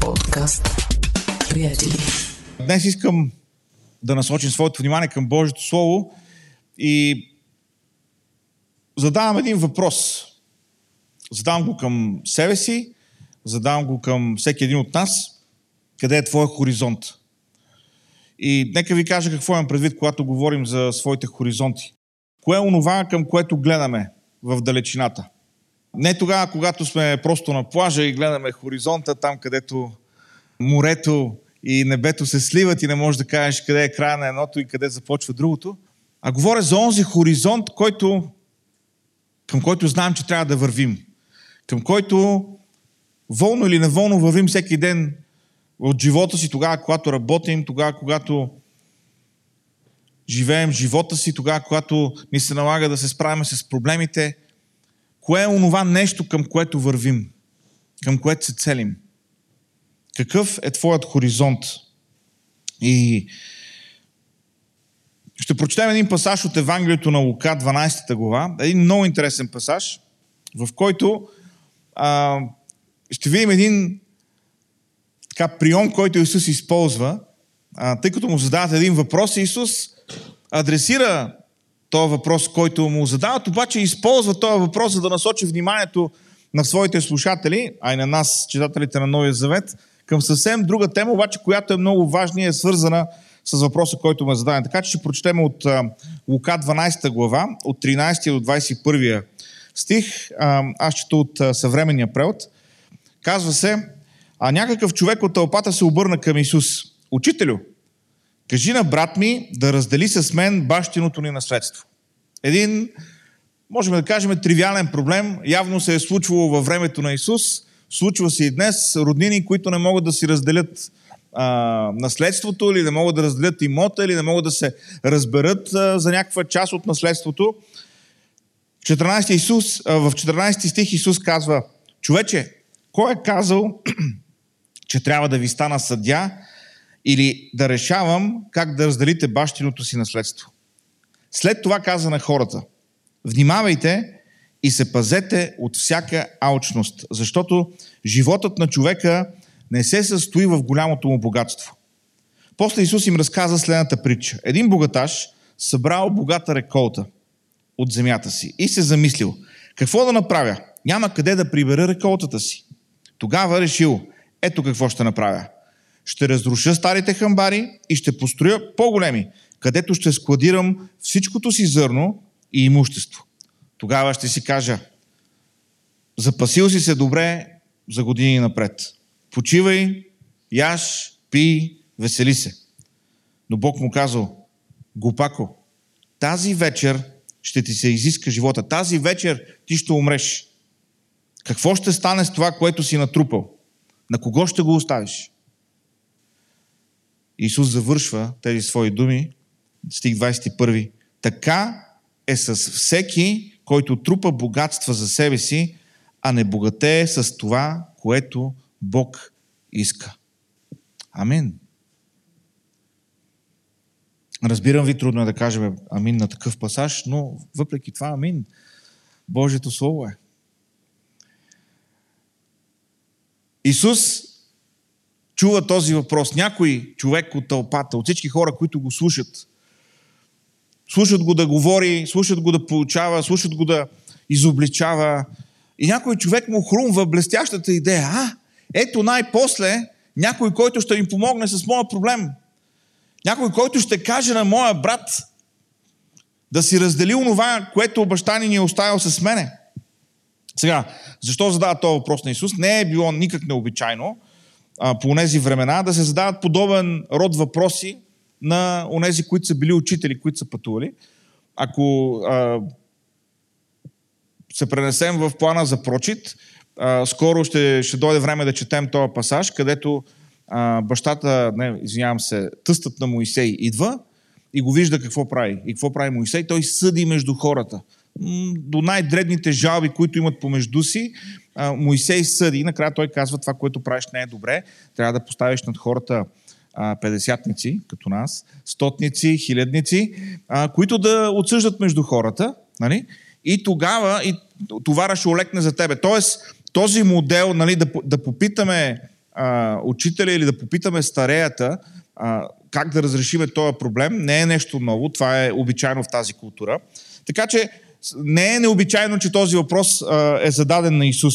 Подкаст. Приятели. Днес искам да насочим своето внимание към Божието Слово и задавам един въпрос. Задавам го към себе си, задавам го към всеки един от нас. Къде е твоя хоризонт? И нека ви кажа какво имам предвид, когато говорим за своите хоризонти. Кое е онова, към което гледаме в далечината? Не тогава, когато сме просто на плажа и гледаме хоризонта, там където морето и небето се сливат и не можеш да кажеш къде е края на едното и къде започва другото, а говоря за онзи хоризонт, който, към който знаем, че трябва да вървим. Към който волно или неволно вървим всеки ден от живота си, тогава, когато работим, тогава, когато живеем живота си, тогава, когато ни се налага да се справяме с проблемите. Кое е онова нещо, към което вървим? Към което се целим? Какъв е твоят хоризонт? И ще прочетем един пасаж от Евангелието на Лука, 12 глава. Един много интересен пасаж, в който а, ще видим един така, прием, който Исус използва, а, тъй като му задават един въпрос, Исус адресира този въпрос, който му задават, обаче използва този въпрос, за да насочи вниманието на своите слушатели, а и на нас, читателите на Новия Завет, към съвсем друга тема, обаче, която е много важна и е свързана с въпроса, който ме зададен. Така че ще прочетем от Лука 12 глава, от 13 до 21 стих. Аз чета от съвременния превод. Казва се, а някакъв човек от тълпата се обърна към Исус. Учителю, кажи на брат ми да раздели с мен бащиното ни наследство. Един, можем да кажем, тривиален проблем. Явно се е случвало във времето на Исус. Случва се и днес. Роднини, които не могат да си разделят а, наследството, или не могат да разделят имота, или не могат да се разберат а, за някаква част от наследството. 14 Исус, в 14 стих Исус казва, човече, кой е казал, че трябва да ви стана съдя или да решавам как да разделите бащиното си наследство? След това каза на хората, внимавайте и се пазете от всяка алчност, защото животът на човека не се състои в голямото му богатство. После Исус им разказа следната притча. Един богаташ събрал богата реколта от земята си и се замислил, какво да направя? Няма къде да прибера реколтата си. Тогава решил, ето какво ще направя. Ще разруша старите хамбари и ще построя по-големи, където ще складирам всичкото си зърно и имущество. Тогава ще си кажа, запасил си се добре за години напред. Почивай, яш, пи, весели се. Но Бог му казал, глупако, тази вечер ще ти се изиска живота. Тази вечер ти ще умреш. Какво ще стане с това, което си натрупал? На кого ще го оставиш? Исус завършва тези свои думи, стих 21. Така е с всеки, който трупа богатства за себе си, а не богатее с това, което Бог иска. Амин. Разбирам ви, трудно е да кажем амин на такъв пасаж, но въпреки това амин. Божието Слово е. Исус чува този въпрос. Някой човек от тълпата, от всички хора, които го слушат, слушат го да говори, слушат го да получава, слушат го да изобличава. И някой човек му хрумва блестящата идея. А, ето най-после някой, който ще ми помогне с моя проблем. Някой, който ще каже на моя брат да си раздели онова, което баща ни ни е оставил с мене. Сега, защо задава този въпрос на Исус? Не е било никак необичайно а, по тези времена да се задават подобен род въпроси на онези, които са били учители, които са пътували. Ако а, се пренесем в плана за прочит, а, скоро ще, ще дойде време да четем този пасаж, където а, бащата, не, извинявам се, тъстът на Моисей идва и го вижда какво прави. И какво прави Моисей? Той съди между хората до най-дребните жалби, които имат помежду си, Моисей съди и накрая той казва това, което правиш не е добре. Трябва да поставиш над хората петдесятници, като нас, стотници, хилядници, които да отсъждат между хората. Нали? И тогава и товара ще олекне за тебе. Тоест, този модел, нали, да, да попитаме а, учителя или да попитаме стареята а, как да разрешиме този проблем, не е нещо ново. Това е обичайно в тази култура. Така че не е необичайно, че този въпрос а, е зададен на Исус.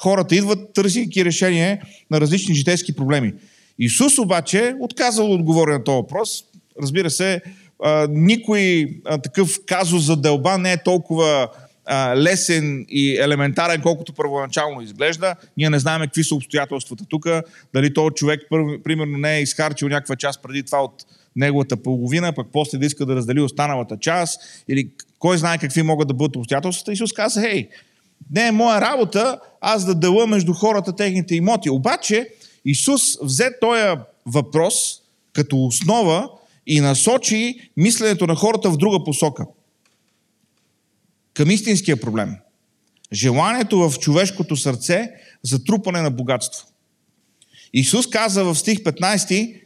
Хората идват, търсейки решение на различни житейски проблеми. Исус обаче отказал да отговори на този въпрос. Разбира се, а, никой а, такъв казус за дълба не е толкова а, лесен и елементарен, колкото първоначално изглежда. Ние не знаем какви са обстоятелствата тук, дали този човек, примерно, не е изхарчил някаква част преди това от неговата половина, пък после да иска да раздели останалата част, или кой знае какви могат да бъдат обстоятелствата. Исус каза, хей, не е моя работа аз да дела между хората техните имоти. Обаче Исус взе този въпрос като основа и насочи мисленето на хората в друга посока. Към истинския проблем. Желанието в човешкото сърце за трупане на богатство. Исус каза в стих 15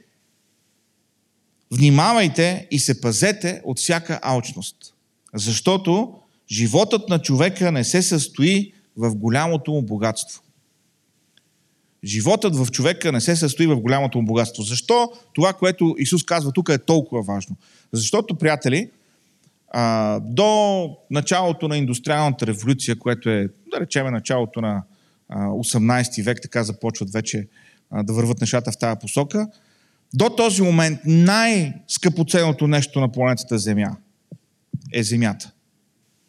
Внимавайте и се пазете от всяка алчност, защото животът на човека не се състои в голямото му богатство. Животът в човека не се състои в голямото му богатство. Защо това, което Исус казва тук е толкова важно? Защото, приятели, до началото на индустриалната революция, което е, да речем, началото на а, 18 век, така започват вече да върват нещата в тази посока, до този момент най-скъпоценното нещо на планетата Земя е Земята.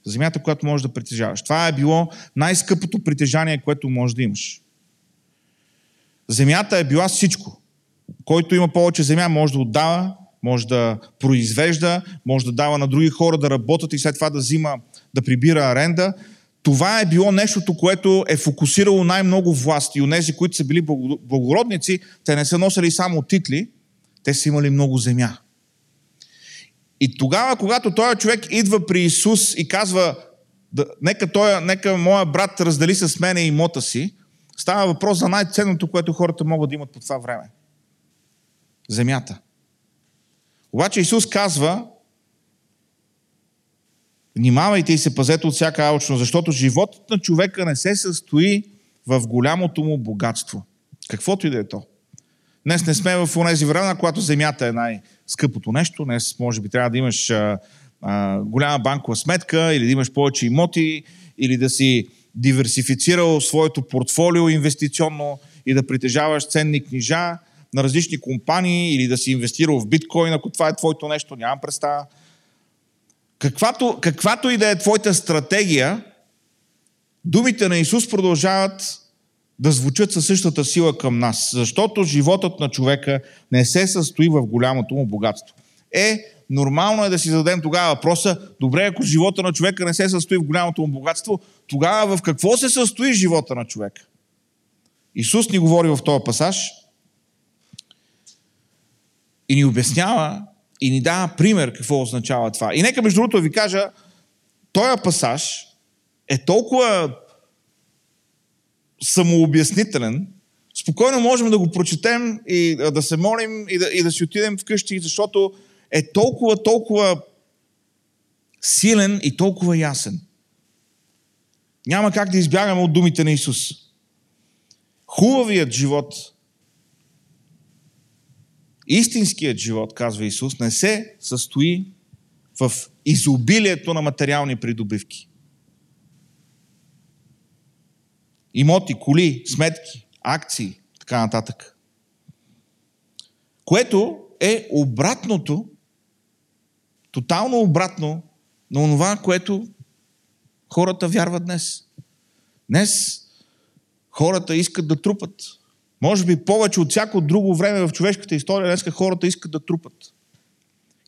Земята, която можеш да притежаваш. Това е било най-скъпото притежание, което можеш да имаш. Земята е била всичко. Който има повече земя, може да отдава, може да произвежда, може да дава на други хора да работят и след това да взима, да прибира аренда. Това е било нещото, което е фокусирало най-много власт. И онези, които са били благородници, те не са носили само титли, те са имали много земя. И тогава, когато този човек идва при Исус и казва, нека, той, нека моя брат раздели с мене имота си, става въпрос за най-ценното, което хората могат да имат по това време. Земята. Обаче Исус казва, внимавайте и се пазете от всяка алчно, защото животът на човека не се състои в голямото му богатство. Каквото и да е то. Днес не сме в тези времена, когато земята е най-скъпото нещо. Днес може би трябва да имаш а, а, голяма банкова сметка или да имаш повече имоти или да си диверсифицирал своето портфолио инвестиционно и да притежаваш ценни книжа на различни компании или да си инвестирал в биткоин, ако това е твоето нещо, нямам представа. Каквато, каквато и да е твоята стратегия, думите на Исус продължават да звучат със същата сила към нас, защото животът на човека не се състои в голямото му богатство. Е, нормално е да си зададем тогава въпроса, добре, ако живота на човека не се състои в голямото му богатство, тогава в какво се състои живота на човека? Исус ни говори в този пасаж и ни обяснява и ни дава пример какво означава това. И нека между другото ви кажа, този пасаж е толкова самообяснителен, спокойно можем да го прочетем и да се молим и да, и да си отидем вкъщи, защото е толкова, толкова силен и толкова ясен. Няма как да избягаме от думите на Исус. Хубавият живот, истинският живот, казва Исус, не се състои в изобилието на материални придобивки. Имоти, коли, сметки, акции, така нататък. Което е обратното, тотално обратно на това, което хората вярват днес. Днес хората искат да трупат. Може би повече от всяко друго време в човешката история, днес хората искат да трупат.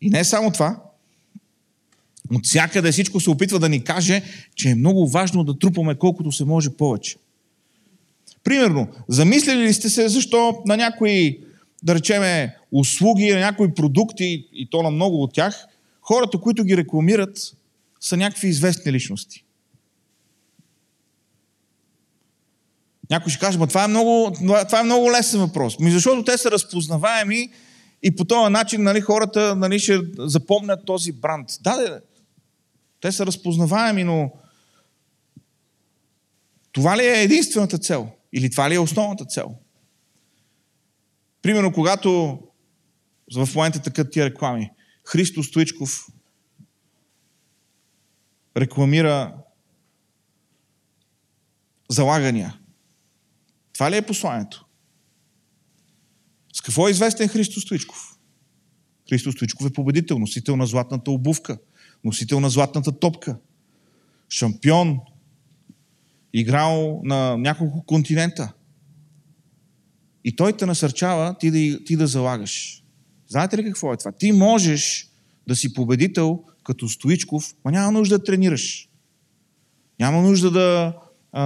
И не само това, от всякъде всичко се опитва да ни каже, че е много важно да трупаме колкото се може повече. Примерно, замислили ли сте се защо на някои, да речеме, услуги, на някои продукти, и то на много от тях, хората, които ги рекламират, са някакви известни личности. Някой ще каже, това е много, това е много лесен въпрос. Ми защото те са разпознаваеми и по този начин нали, хората нали, ще запомнят този бранд. Да, да, те са разпознаваеми, но това ли е единствената цел? Или това ли е основната цел? Примерно, когато в момента такът тия реклами, Христо Стоичков рекламира залагания. Това ли е посланието? С какво е известен Христо Стоичков? Христо Стоичков е победител, носител на златната обувка, носител на златната топка, шампион, играл на няколко континента. И той те насърчава ти да, ти да залагаш. Знаете ли какво е това? Ти можеш да си победител като Стоичков, но няма нужда да тренираш. Няма нужда да,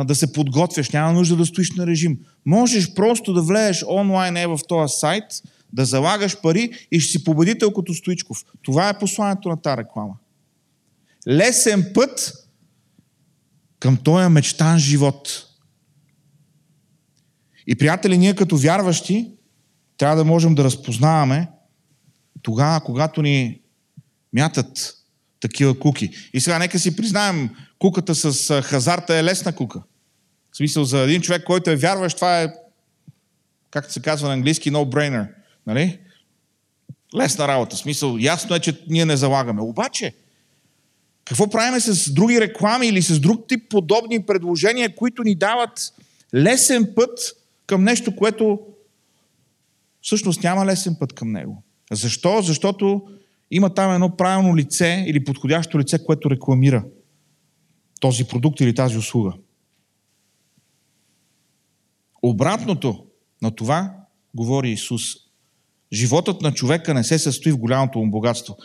да се подготвяш, няма нужда да стоиш на режим. Можеш просто да влезеш онлайн е в този сайт, да залагаш пари и ще си победител като Стоичков. Това е посланието на тази реклама. Лесен път към този мечтан живот. И, приятели, ние като вярващи трябва да можем да разпознаваме тогава, когато ни мятат такива куки. И сега нека си признаем, куката с хазарта е лесна кука. В смисъл, за един човек, който е вярващ, това е, както се казва на английски, no-brainer. Нали? Лесна работа. В смисъл, ясно е, че ние не залагаме. Обаче, какво правиме с други реклами или с друг тип подобни предложения, които ни дават лесен път към нещо, което всъщност няма лесен път към него. Защо? Защото има там едно правилно лице или подходящо лице, което рекламира този продукт или тази услуга. Обратното на това говори Исус. Животът на човека не се състои в голямото му богатство.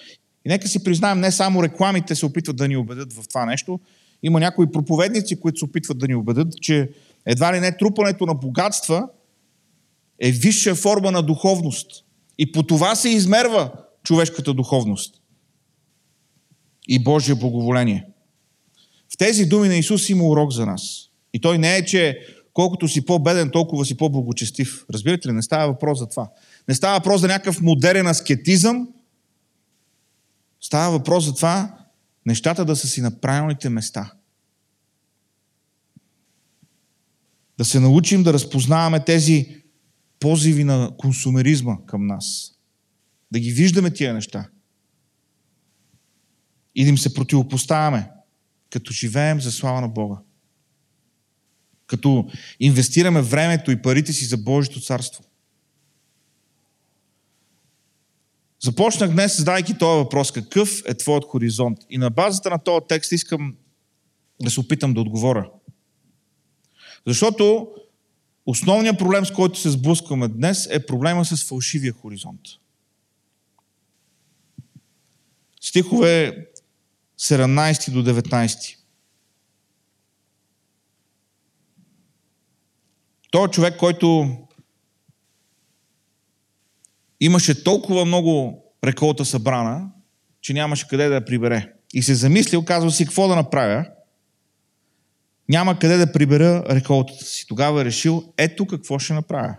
Нека си признаем, не само рекламите се опитват да ни убедят в това нещо. Има някои проповедници, които се опитват да ни убедят, че едва ли не трупането на богатства е висша форма на духовност. И по това се измерва човешката духовност и Божие благоволение. В тези думи на Исус има урок за нас. И той не е, че колкото си по-беден, толкова си по-благочестив. Разбирате ли? Не става въпрос за това. Не става въпрос за някакъв модерен аскетизъм. Става въпрос за това нещата да са си на правилните места. Да се научим да разпознаваме тези позиви на консумеризма към нас. Да ги виждаме тия неща. И да им се противопоставяме, като живеем за слава на Бога. Като инвестираме времето и парите си за Божието царство. Започнах днес, задайки този въпрос. Какъв е твоят хоризонт? И на базата на този текст искам да се опитам да отговоря. Защото основният проблем, с който се сблъскваме днес, е проблема с фалшивия хоризонт. Стихове 17 до 19. Той е човек, който имаше толкова много реколта събрана, че нямаше къде да я прибере. И се замислил, казва си, какво да направя? Няма къде да прибера реколтата си. Тогава е решил, ето какво ще направя.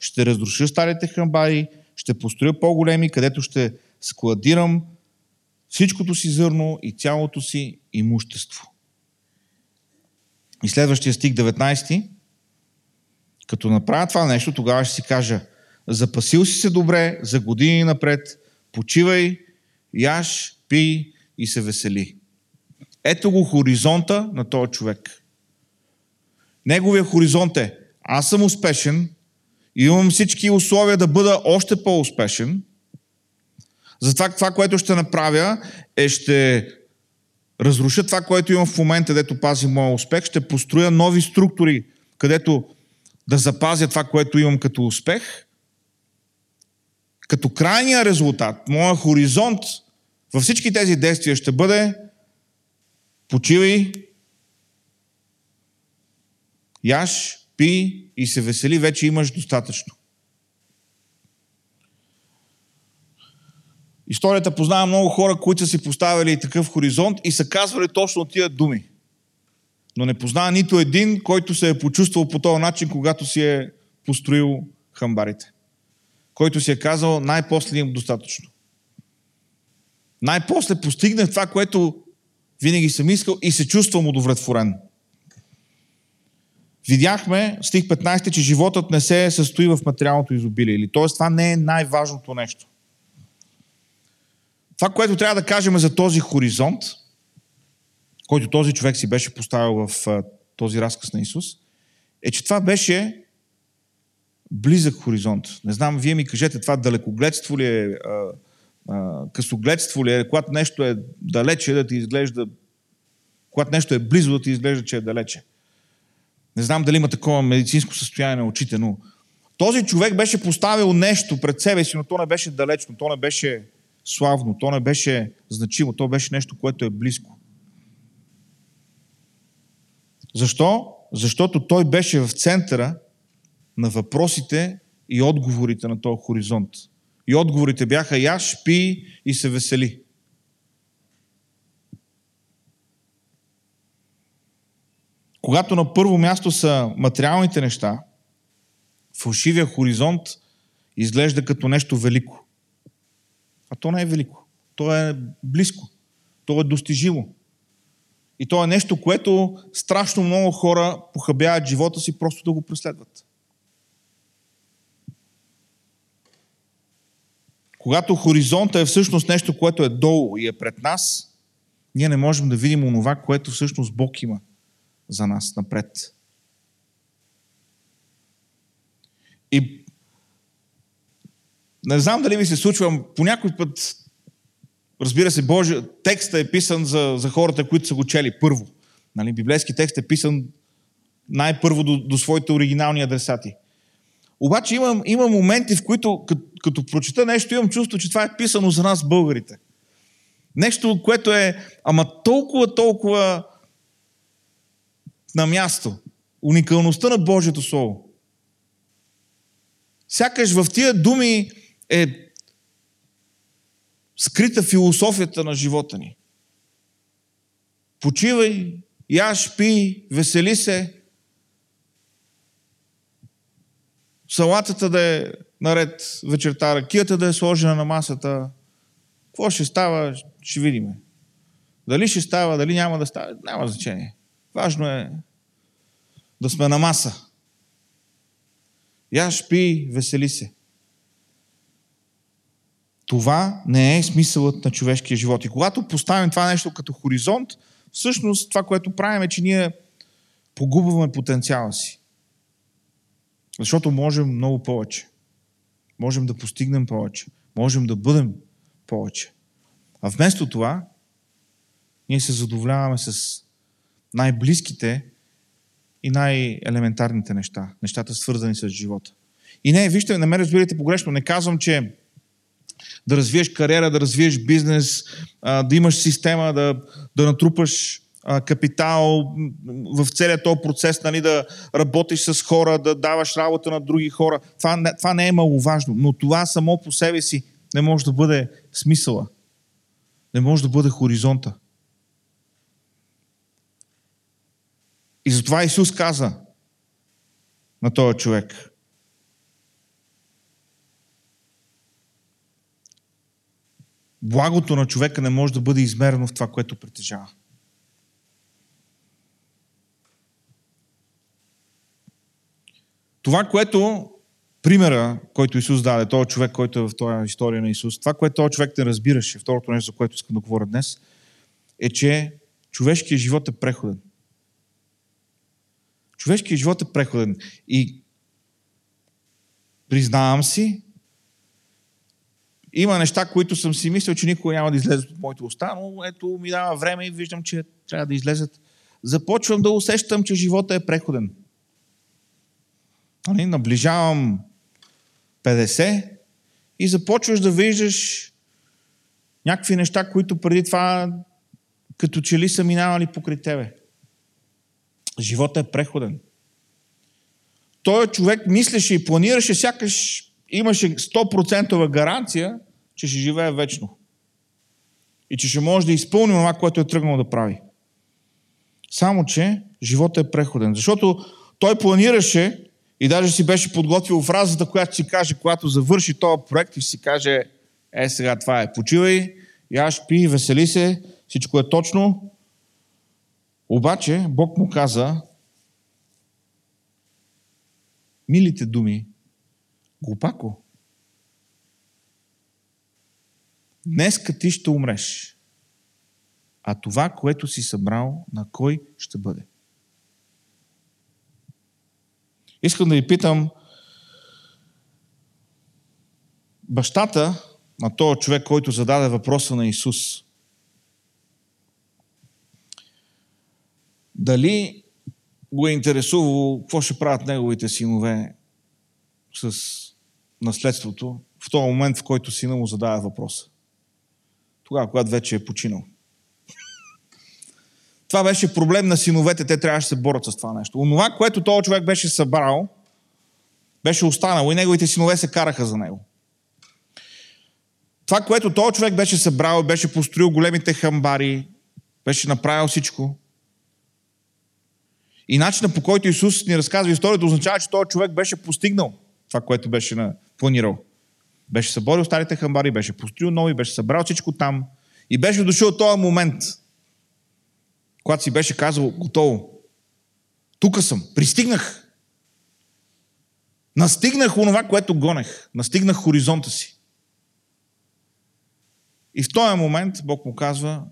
Ще разруша старите храмбари, ще построя по-големи, където ще складирам всичкото си зърно и цялото си имущество. И следващия стих 19. Като направя това нещо, тогава ще си кажа, запасил си се добре за години напред, почивай, яш, пи и се весели. Ето го хоризонта на този човек. Неговия хоризонт е, аз съм успешен, имам всички условия да бъда още по-успешен – затова това, което ще направя, е ще разруша това, което имам в момента, дето пази моя успех, ще построя нови структури, където да запазя това, което имам като успех. Като крайния резултат, моя хоризонт във всички тези действия ще бъде почивай, яш, пи и се весели, вече имаш достатъчно. Историята познава много хора, които са си поставили такъв хоризонт и са казвали точно тия думи. Но не познава нито един, който се е почувствал по този начин, когато си е построил хамбарите. Който си е казал, най-после им достатъчно. Най-после постигнах това, което винаги съм искал и се чувствам удовлетворен. видяхме, стих 15, че животът не се състои в материалното изобилие. Или, т.е. това не е най-важното нещо. Това, което трябва да кажем за този хоризонт, който този човек си беше поставил в този разказ на Исус, е, че това беше близък хоризонт. Не знам, вие ми кажете, това далекогледство ли е, късогледство ли е, когато нещо е далече, да ти изглежда, когато нещо е близо, да ти изглежда, че е далече. Не знам дали има такова медицинско състояние на очите, но този човек беше поставил нещо пред себе си, но то не беше далечно, то не беше славно, то не беше значимо, то беше нещо, което е близко. Защо? Защото той беше в центъра на въпросите и отговорите на този хоризонт. И отговорите бяха яш, пи и се весели. Когато на първо място са материалните неща, фалшивия хоризонт изглежда като нещо велико. А то не е велико. То е близко. То е достижимо. И то е нещо, което страшно много хора похабяват живота си просто да го преследват. Когато хоризонта е всъщност нещо, което е долу и е пред нас, ние не можем да видим онова, което всъщност Бог има за нас напред. И не знам дали ви се случва, по някой път, разбира се, Божия текстът е писан за, за хората, които са го чели първо. Нали, библейски текст е писан най-първо до, до своите оригинални адресати. Обаче има, има моменти, в които като, като прочета нещо, имам чувство, че това е писано за нас, българите. Нещо, което е, ама толкова, толкова на място. Уникалността на Божието Слово. Сякаш в тия думи е скрита философията на живота ни. Почивай, яш, пи, весели се. Салатата да е наред вечерта, ракията да е сложена на масата. Какво ще става, ще видим. Дали ще става, дали няма да става, няма значение. Важно е да сме на маса. Яш, пи, весели се. Това не е смисълът на човешкия живот. И когато поставим това нещо като хоризонт, всъщност това, което правим е, че ние погубваме потенциала си. Защото можем много повече. Можем да постигнем повече. Можем да бъдем повече. А вместо това, ние се задоволяваме с най-близките и най-елементарните неща. Нещата свързани с живота. И не, вижте, не ме разбирайте погрешно. Не казвам, че да развиеш кариера, да развиеш бизнес, да имаш система, да, да натрупаш капитал в целият този процес, нали, да работиш с хора, да даваш работа на други хора. Това, това не е маловажно, но това само по себе си не може да бъде смисъла. Не може да бъде хоризонта. И затова Исус каза на този човек. Благото на човека не може да бъде измерено в това, което притежава. Това, което примера, който Исус даде, този човек, който е в този история на Исус, това, което този човек не разбираше, второто нещо, за което искам да говоря днес, е, че човешкият живот е преходен. Човешкият живот е преходен. И признавам си, има неща, които съм си мислил, че никога няма да излезат от моите уста, но ето ми дава време и виждам, че трябва да излезат. Започвам да усещам, че живота е преходен. Нали, наближавам 50 и започваш да виждаш някакви неща, които преди това като че ли са минавали покрай тебе. Животът е преходен. Той човек мислеше и планираше, сякаш имаше 100% гаранция, че ще живее вечно. И че ще може да изпълни това, което е тръгнал да прави. Само, че животът е преходен. Защото той планираше и даже си беше подготвил фразата, която си каже, когато завърши този проект и си каже, е сега това е, почивай, яш, пи, весели се, всичко е точно, обаче Бог му каза, милите думи, глупако, днеска ти ще умреш, а това, което си събрал, на кой ще бъде? Искам да ви питам, бащата на този човек, който зададе въпроса на Исус, дали го е интересувало какво ще правят неговите синове с наследството в този момент, в който сина му задава въпроса. Тогава, когато вече е починал. Това беше проблем на синовете, те трябваше да се борят с това нещо. Онова, което този човек беше събрал, беше останало и неговите синове се караха за него. Това, което този човек беше събрал, беше построил големите хамбари, беше направил всичко. И начинът по който Исус ни разказва историята означава, че този човек беше постигнал това, което беше планирал. Беше съборил старите хамбари, беше построил нови, беше събрал всичко там и беше дошъл този момент, когато си беше казал, готово. Тук съм, пристигнах. Настигнах онова, което гонех. Настигнах хоризонта си. И в този момент Бог му казва,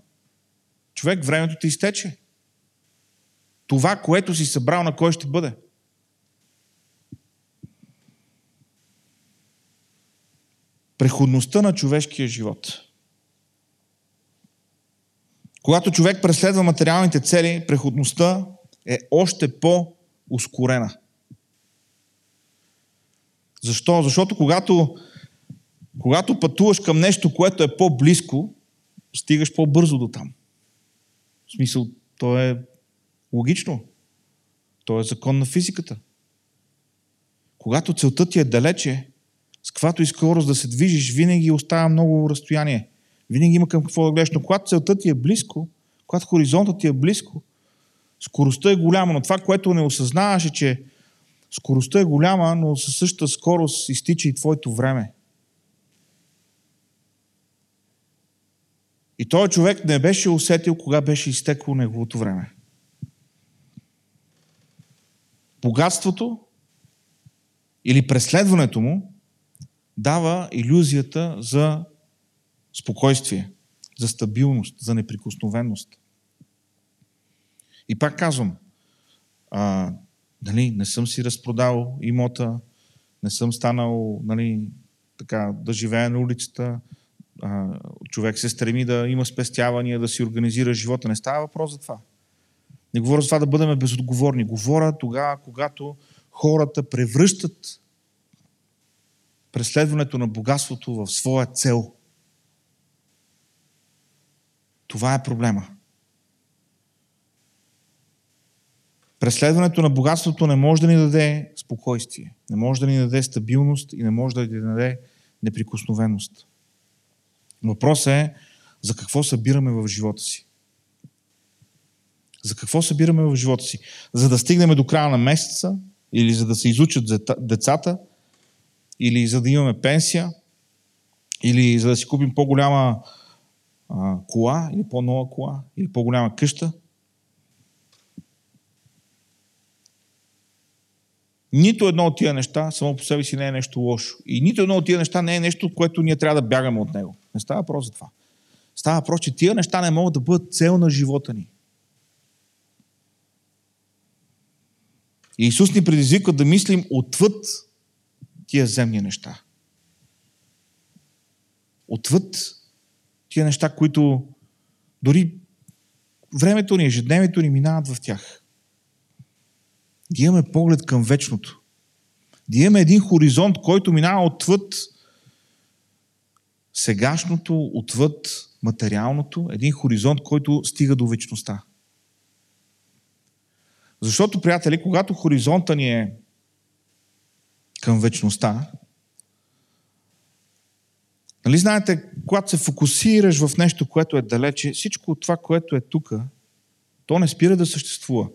човек, времето ти изтече. Това, което си събрал, на кой ще бъде? Преходността на човешкия живот. Когато човек преследва материалните цели, преходността е още по-ускорена. Защо? Защото когато, когато пътуваш към нещо, което е по-близко, стигаш по-бързо до там. В смисъл, то е логично. То е закон на физиката. Когато целта ти е далече, с каквато и скорост да се движиш, винаги остава много разстояние. Винаги има към какво да гледаш. Но когато целта ти е близко, когато хоризонтът ти е близко, скоростта е голяма. Но това, което не осъзнаваш е, че скоростта е голяма, но със същата скорост изтича и твоето време. И този човек не беше усетил кога беше изтекло неговото време. Богатството или преследването му дава иллюзията за спокойствие, за стабилност, за неприкосновеност. И пак казвам, а, нали, не съм си разпродал имота, не съм станал нали, така, да живея на улицата, а, човек се стреми да има спестявания, да си организира живота. Не става въпрос за това. Не говоря за това да бъдем безотговорни. Говоря тогава, когато хората превръщат преследването на богатството в своя цел. Това е проблема. Преследването на богатството не може да ни даде спокойствие, не може да ни даде стабилност и не може да ни даде неприкосновеност. Въпросът е за какво събираме в живота си. За какво събираме в живота си? За да стигнем до края на месеца, или за да се изучат децата, или за да имаме пенсия, или за да си купим по-голяма а, кола, или по-нова кола, или по-голяма къща. Нито едно от тия неща само по себе си не е нещо лошо. И нито едно от тия неща не е нещо, което ние трябва да бягаме от него. Не става въпрос за това. Става въпрос, че тия неща не могат да бъдат цел на живота ни. И Исус ни предизвиква да мислим отвъд тия земни неща. Отвъд тия неща, които дори времето ни, ежедневието ни минават в тях. Да имаме поглед към вечното. Да имаме един хоризонт, който минава отвъд сегашното, отвъд материалното, един хоризонт, който стига до вечността. Защото, приятели, когато хоризонта ни е към вечността, нали знаете, когато се фокусираш в нещо, което е далече, всичко от това, което е тук, то не спира да съществува,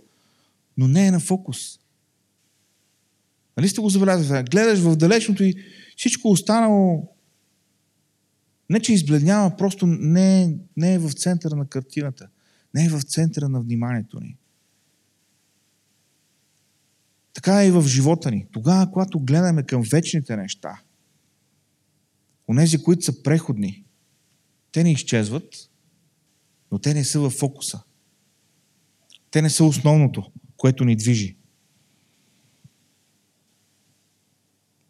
но не е на фокус. Нали сте го забелязали? Гледаш в далечното и всичко останало не, че избледнява, просто не е, не е в центъра на картината. Не е в центъра на вниманието ни. Така е и в живота ни. Тогава, когато гледаме към вечните неща, онези, които са преходни, те не изчезват, но те не са в фокуса. Те не са основното, което ни движи.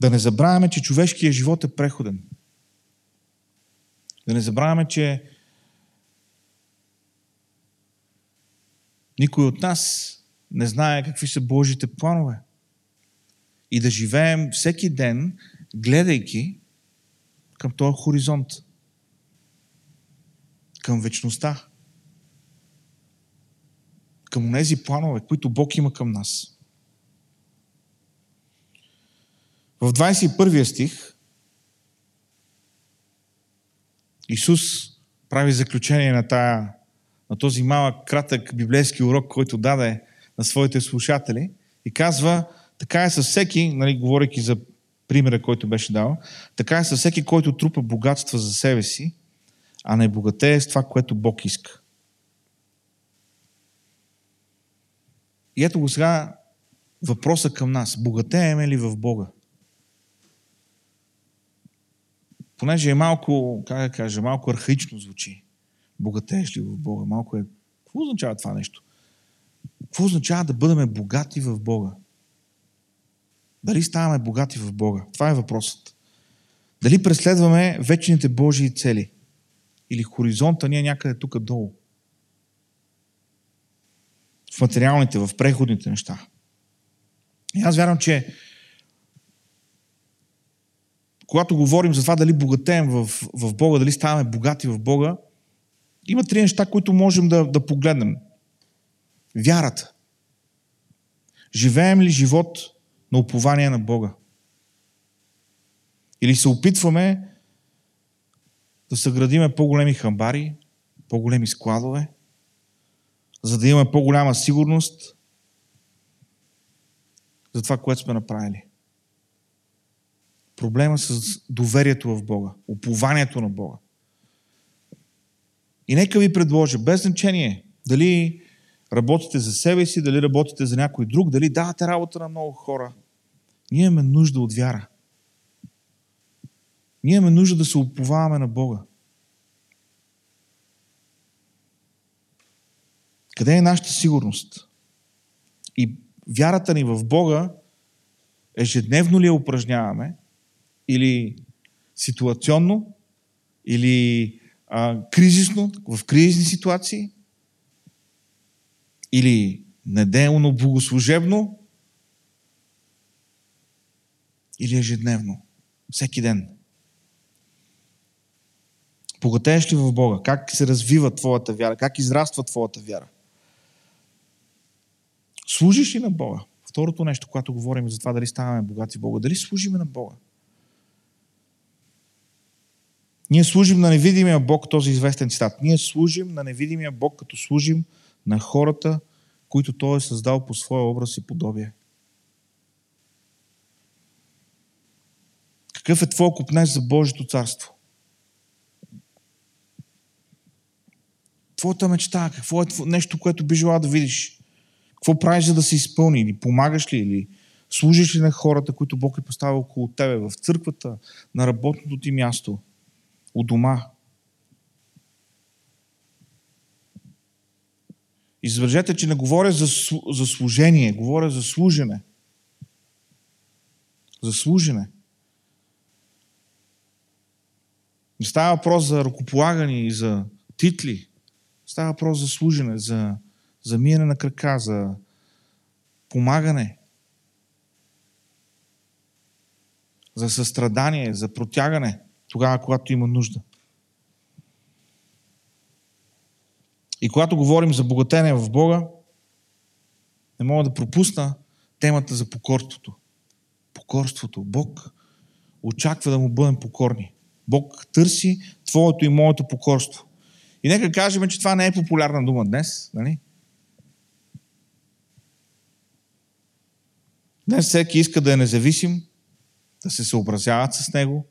Да не забравяме, че човешкият живот е преходен. Да не забравяме, че никой от нас не знае какви са Божите планове. И да живеем всеки ден, гледайки към този хоризонт, към вечността, към тези планове, които Бог има към нас. В 21 стих Исус прави заключение на, тая, на този малък, кратък библейски урок, който даде на своите слушатели и казва, така е със всеки, нали, говоряки за примера, който беше дал, така е със всеки, който трупа богатства за себе си, а не богатее с това, което Бог иска. И ето го сега въпроса към нас. Богатееме ли в Бога? Понеже е малко, как да кажа, малко архаично звучи. Богатееш ли в Бога? Малко е... Какво означава това нещо? Какво означава да бъдем богати в Бога? Дали ставаме богати в Бога? Това е въпросът. Дали преследваме вечните Божии цели? Или хоризонта ни е някъде тук долу? В материалните, в преходните неща. И аз вярвам, че когато говорим за това дали богатеем в, в Бога, дали ставаме богати в Бога, има три неща, които можем да, да погледнем. Вярата. Живеем ли живот на упование на Бога? Или се опитваме да съградиме по-големи хамбари, по-големи складове, за да имаме по-голяма сигурност за това, което сме направили. Проблема с доверието в Бога, упованието на Бога. И нека ви предложа, без значение дали работите за себе си, дали работите за някой друг, дали давате работа на много хора. Ние имаме нужда от вяра. Ние имаме нужда да се уповаваме на Бога. Къде е нашата сигурност? И вярата ни в Бога ежедневно ли я упражняваме? Или ситуационно? Или а, кризисно, в кризисни ситуации? или неделно, богослужебно, или ежедневно, всеки ден. Богатееш ли в Бога? Как се развива твоята вяра? Как израства твоята вяра? Служиш ли на Бога? Второто нещо, когато говорим за това дали ставаме богати в Бога, дали служиме на Бога? Ние служим на невидимия Бог, този известен цитат. Ние служим на невидимия Бог, като служим на хората, които Той е създал по своя образ и подобие. Какъв е твой купнеж за Божието царство? Твоята мечта, какво е нещо, което би желал да видиш? Какво правиш, за да се изпълни? Или помагаш ли? Или служиш ли на хората, които Бог е поставил около тебе, в църквата, на работното ти място, у дома? И забележете, че не говоря за, за служение, говоря за служене. За служене. Не става въпрос за ръкополагане и за титли. Става въпрос за служене, за, за миене на крака, за помагане, за състрадание, за протягане, тогава, когато има нужда. И когато говорим за богатение в Бога, не мога да пропусна темата за покорството. Покорството. Бог очаква да му бъдем покорни. Бог търси твоето и моето покорство. И нека кажем, че това не е популярна дума днес. Нали? Днес всеки иска да е независим, да се съобразяват с него.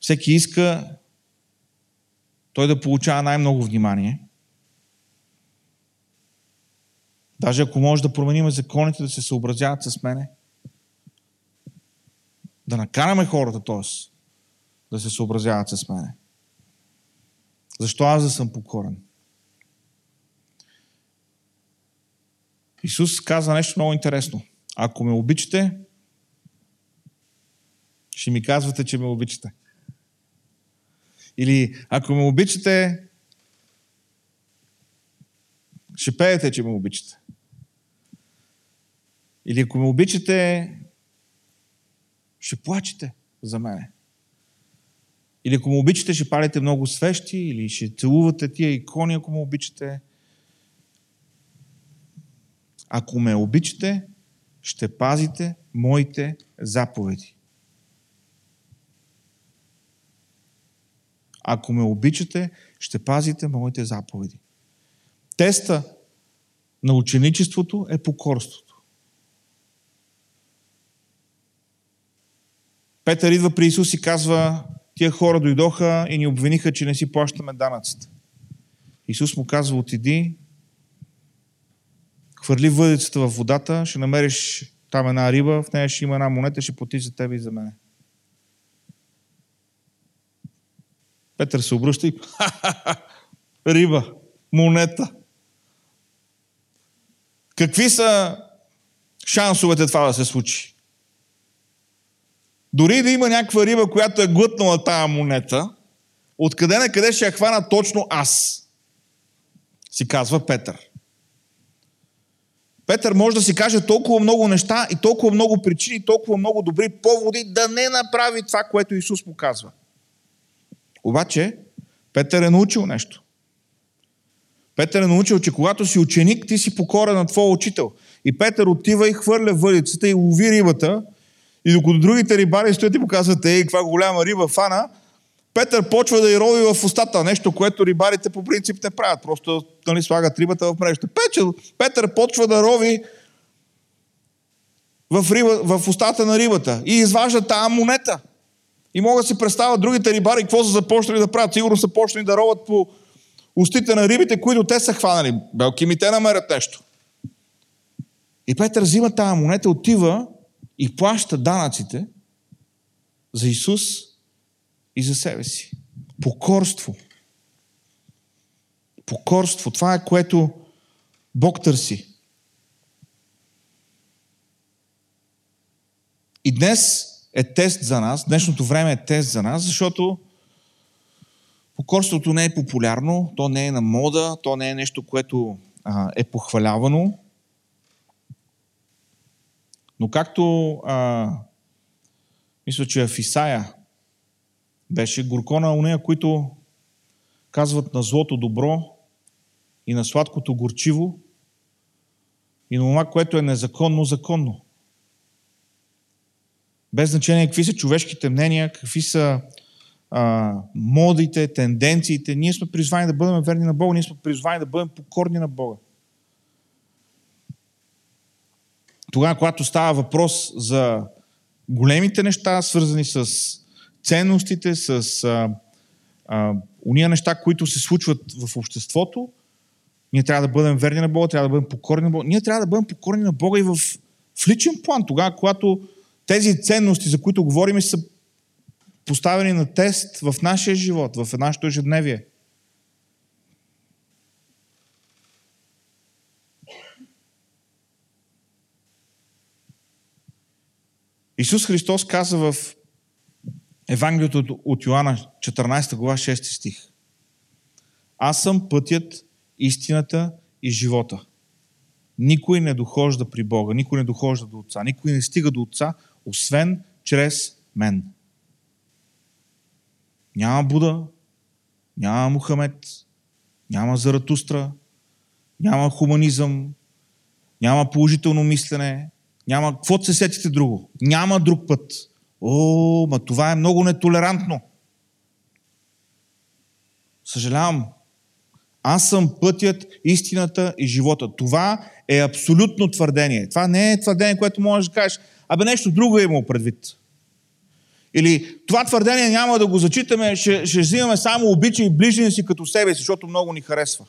Всеки иска той да получава най-много внимание. Даже ако може да променим законите да се съобразяват с мене, да накараме хората, т.е. да се съобразяват с мене. Защо аз да съм покорен? Исус каза нещо много интересно. Ако ме обичате, ще ми казвате, че ме обичате. Или ако ме обичате, ще пеете, че ме обичате. Или ако ме обичате, ще плачете за мене. Или ако ме обичате, ще палите много свещи, или ще целувате тия икони, ако ме обичате. Ако ме обичате, ще пазите моите заповеди. Ако ме обичате, ще пазите моите заповеди. Теста на ученичеството е покорството. Петър идва при Исус и казва, тия хора дойдоха и ни обвиниха, че не си плащаме данъците. Исус му казва, отиди, хвърли въдицата в водата, ще намериш там една риба, в нея ще има една монета, ще плати за тебе и за мене. Петър се обръща и риба, монета. Какви са шансовете това да се случи? Дори да има някаква риба, която е глътнала тази монета, откъде на къде ще я хвана точно аз? Си казва Петър. Петър може да си каже толкова много неща и толкова много причини, толкова много добри поводи да не направи това, което Исус му казва. Обаче, Петър е научил нещо. Петър е научил, че когато си ученик, ти си покорен на твоя учител. И Петър отива и хвърля въдицата и лови рибата. И докато другите рибари стоят и му казват, ей, каква голяма риба фана, Петър почва да й рови в устата. Нещо, което рибарите по принцип не правят. Просто нали, слагат рибата в мрежата. Петър почва да рови в, риба, в устата на рибата и изважда тази монета. И мога да си представя другите рибари какво са започнали да правят. Сигурно са почнали да роват по устите на рибите, които те са хванали. Белки ми те намерят нещо. И Петър взима тази монета, отива и плаща данъците за Исус и за себе си. Покорство. Покорство. Това е което Бог търси. И днес е тест за нас, днешното време е тест за нас, защото покорството не е популярно, то не е на мода, то не е нещо, което а, е похвалявано. Но както а, мисля, че в Исая беше горко на уния, които казват на злото добро и на сладкото горчиво и на това, което е незаконно, законно. Без значение какви са човешките мнения, какви са а, модите, тенденциите. Ние сме призвани да бъдем верни на Бога, ние сме призвани да бъдем покорни на Бога. Тогава, когато става въпрос за големите неща, свързани с ценностите, с а, а, уния неща, които се случват в обществото, ние трябва да бъдем верни на Бога, трябва да бъдем покорни на Бога. Ние трябва да бъдем покорни на Бога и в, в личен план, тогава, когато тези ценности, за които говорим, са поставени на тест в нашия живот, в нашето ежедневие. Исус Христос каза в Евангелието от Йоанна, 14 глава, 6 стих. Аз съм пътят, истината и живота. Никой не дохожда при Бога, никой не дохожда до Отца, никой не стига до Отца, освен чрез мен. Няма Буда, няма Мухамед, няма Заратустра, няма хуманизъм, няма положително мислене, няма какво се сетите друго. Няма друг път. О, ма това е много нетолерантно. Съжалявам. Аз съм пътят, истината и живота. Това е абсолютно твърдение. Това не е твърдение, което можеш да кажеш, абе нещо друго е имал предвид. Или това твърдение няма да го зачитаме, ще, ще взимаме само обича и ближния си като себе си, защото много ни харесва.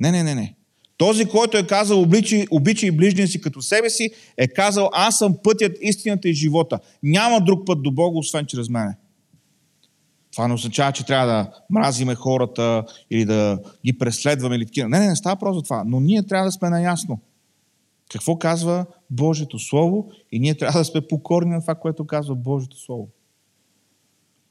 Не, не, не, не. Този, който е казал обичай, обичай ближния си като себе си, е казал аз съм пътят, истината и живота. Няма друг път до Бога, освен чрез мене. Това не означава, че трябва да мразиме хората или да ги преследваме или такива. Не, не, не става просто това. Но ние трябва да сме наясно. Какво казва Божието Слово и ние трябва да сме покорни на това, което казва Божието Слово.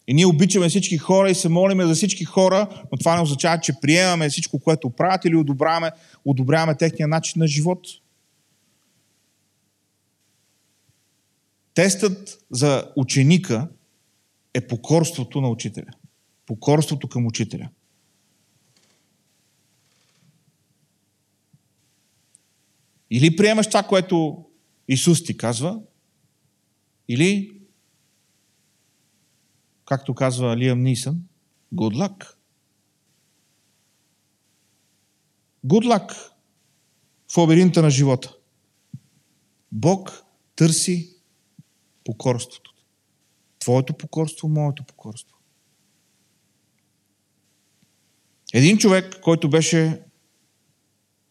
И ние обичаме всички хора и се молиме за всички хора, но това не означава, че приемаме всичко, което правят или одобряваме, одобряваме техния начин на живот. Тестът за ученика е покорството на учителя. Покорството към учителя. Или приемаш това, което Исус ти казва, или, както казва Лиам Нисън, good luck. Good luck в лабиринта на живота. Бог търси покорството. Твоето покорство, моето покорство. Един човек, който беше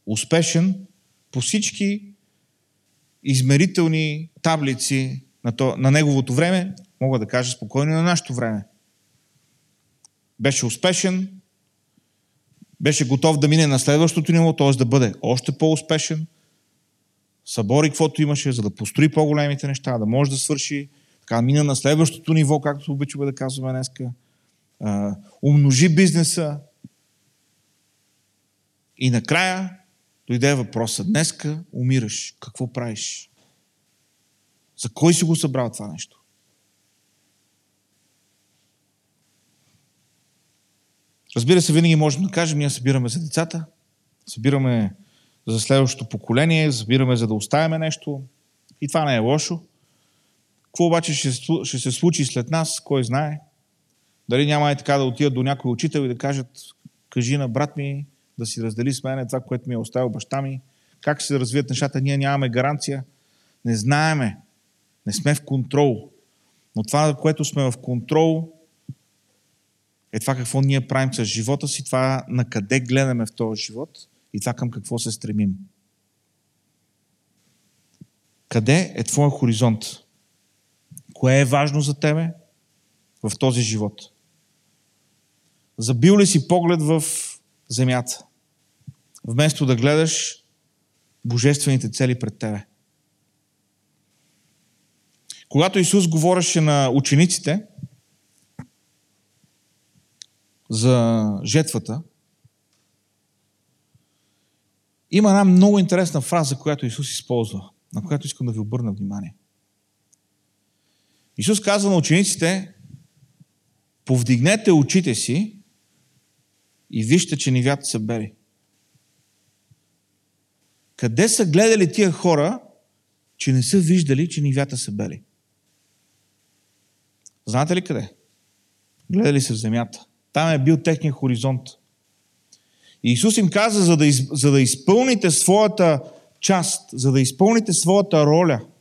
успешен по всички измерителни таблици на, то, на неговото време, мога да кажа спокойно на нашето време. Беше успешен, беше готов да мине на следващото ниво, т.е. да бъде още по-успешен, събори каквото имаше, за да построи по-големите неща, да може да свърши така мина на следващото ниво, както обичаме да казваме днеска. А, умножи бизнеса. И накрая дойде въпроса. Днеска умираш. Какво правиш? За кой си го събрал това нещо? Разбира се, винаги можем да кажем, ние събираме за децата, събираме за следващото поколение, събираме за да оставяме нещо. И това не е лошо. Какво обаче ще, ще се случи след нас, кой знае? Дали няма и така да отидат до някой учител и да кажат, кажи на брат ми да си раздели с мене това, което ми е оставил баща ми. Как ще се развият нещата? Ние нямаме гаранция. Не знаеме. Не сме в контрол. Но това, което сме в контрол, е това какво ние правим с живота си, това на къде гледаме в този живот и това към какво се стремим. Къде е твоя хоризонт? Кое е важно за тебе в този живот? Забил ли си поглед в земята, вместо да гледаш божествените цели пред тебе? Когато Исус говореше на учениците за жетвата, има една много интересна фраза, която Исус използва, на която искам да ви обърна внимание. Исус казва на учениците, повдигнете очите си и вижте, че нивята са бели. Къде са гледали тия хора, че не са виждали, че нивята са бели? Знаете ли къде? Гледали се в земята. Там е бил техния хоризонт. И Исус им каза, за да, из, за да изпълните своята част, за да изпълните своята роля –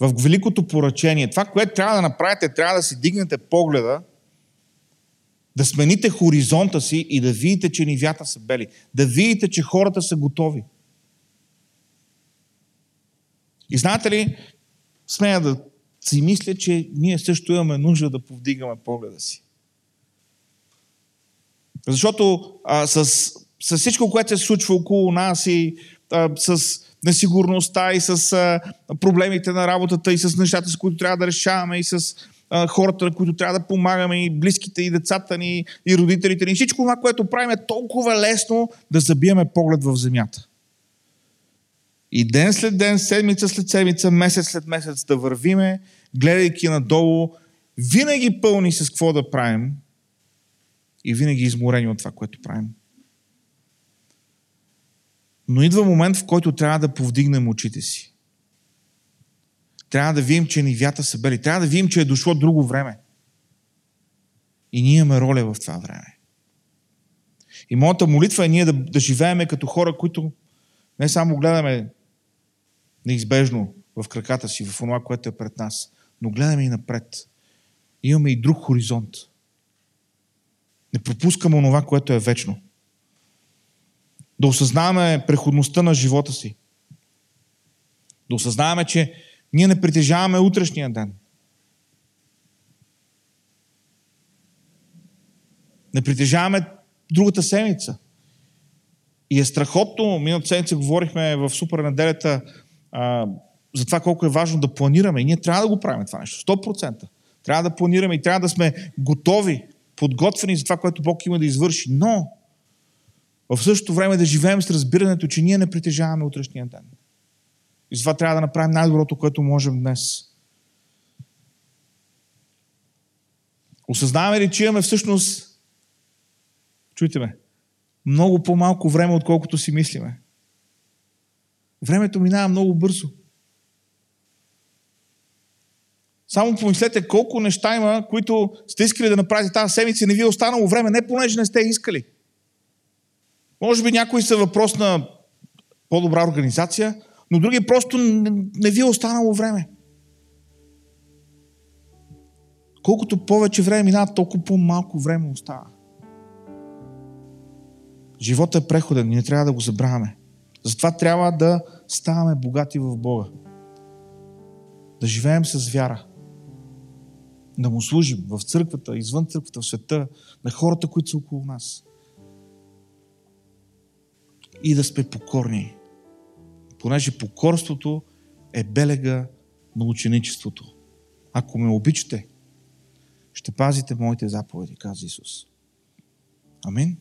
в великото поръчение. Това, което трябва да направите, трябва да си дигнете погледа, да смените хоризонта си и да видите, че нивята са бели. Да видите, че хората са готови. И знаете ли, смея да си мисля, че ние също имаме нужда да повдигаме погледа си. Защото а, с, с всичко, което се случва около нас и а, с несигурността и с а, проблемите на работата и с нещата, с които трябва да решаваме и с а, хората, на които трябва да помагаме и близките и децата ни и родителите ни. Всичко това, което правим е толкова лесно да забиеме поглед в земята. И ден след ден, седмица след седмица, месец след месец да вървиме, гледайки надолу, винаги пълни с какво да правим и винаги изморени от това, което правим. Но идва момент, в който трябва да повдигнем очите си. Трябва да видим, че нивята са бели. Трябва да видим, че е дошло друго време. И ние имаме роля в това време. И моята молитва е ние да, да живееме като хора, които не само гледаме неизбежно в краката си, в това, което е пред нас, но гледаме и напред. Имаме и друг хоризонт. Не пропускаме онова, което е вечно. Да осъзнаваме преходността на живота си. Да осъзнаваме, че ние не притежаваме утрешния ден. Не притежаваме другата седмица. И е страхотно, миналата седмица говорихме в супер неделята а, за това колко е важно да планираме. И ние трябва да го правим това нещо. 100%. Трябва да планираме и трябва да сме готови, подготвени за това, което Бог има да извърши. Но в същото време да живеем с разбирането, че ние не притежаваме утрешния ден. И затова трябва да направим най-доброто, което можем днес. Осъзнаваме ли, че имаме всъщност, чуйте ме, много по-малко време, отколкото си мислиме. Времето минава много бързо. Само помислете колко неща има, които сте искали да направите тази седмица и не ви е останало време, не понеже не сте искали. Може би някои са въпрос на по-добра организация, но други просто не, не ви е останало време. Колкото повече време минава, толкова по-малко време остава. Животът е преходен не трябва да го забравяме. Затова трябва да ставаме богати в Бога. Да живеем с вяра. Да му служим в църквата, извън църквата, в света, на хората, които са около нас. И да сме покорни. Понеже покорството е белега на ученичеството. Ако ме обичате, ще пазите моите заповеди, каза Исус. Амин.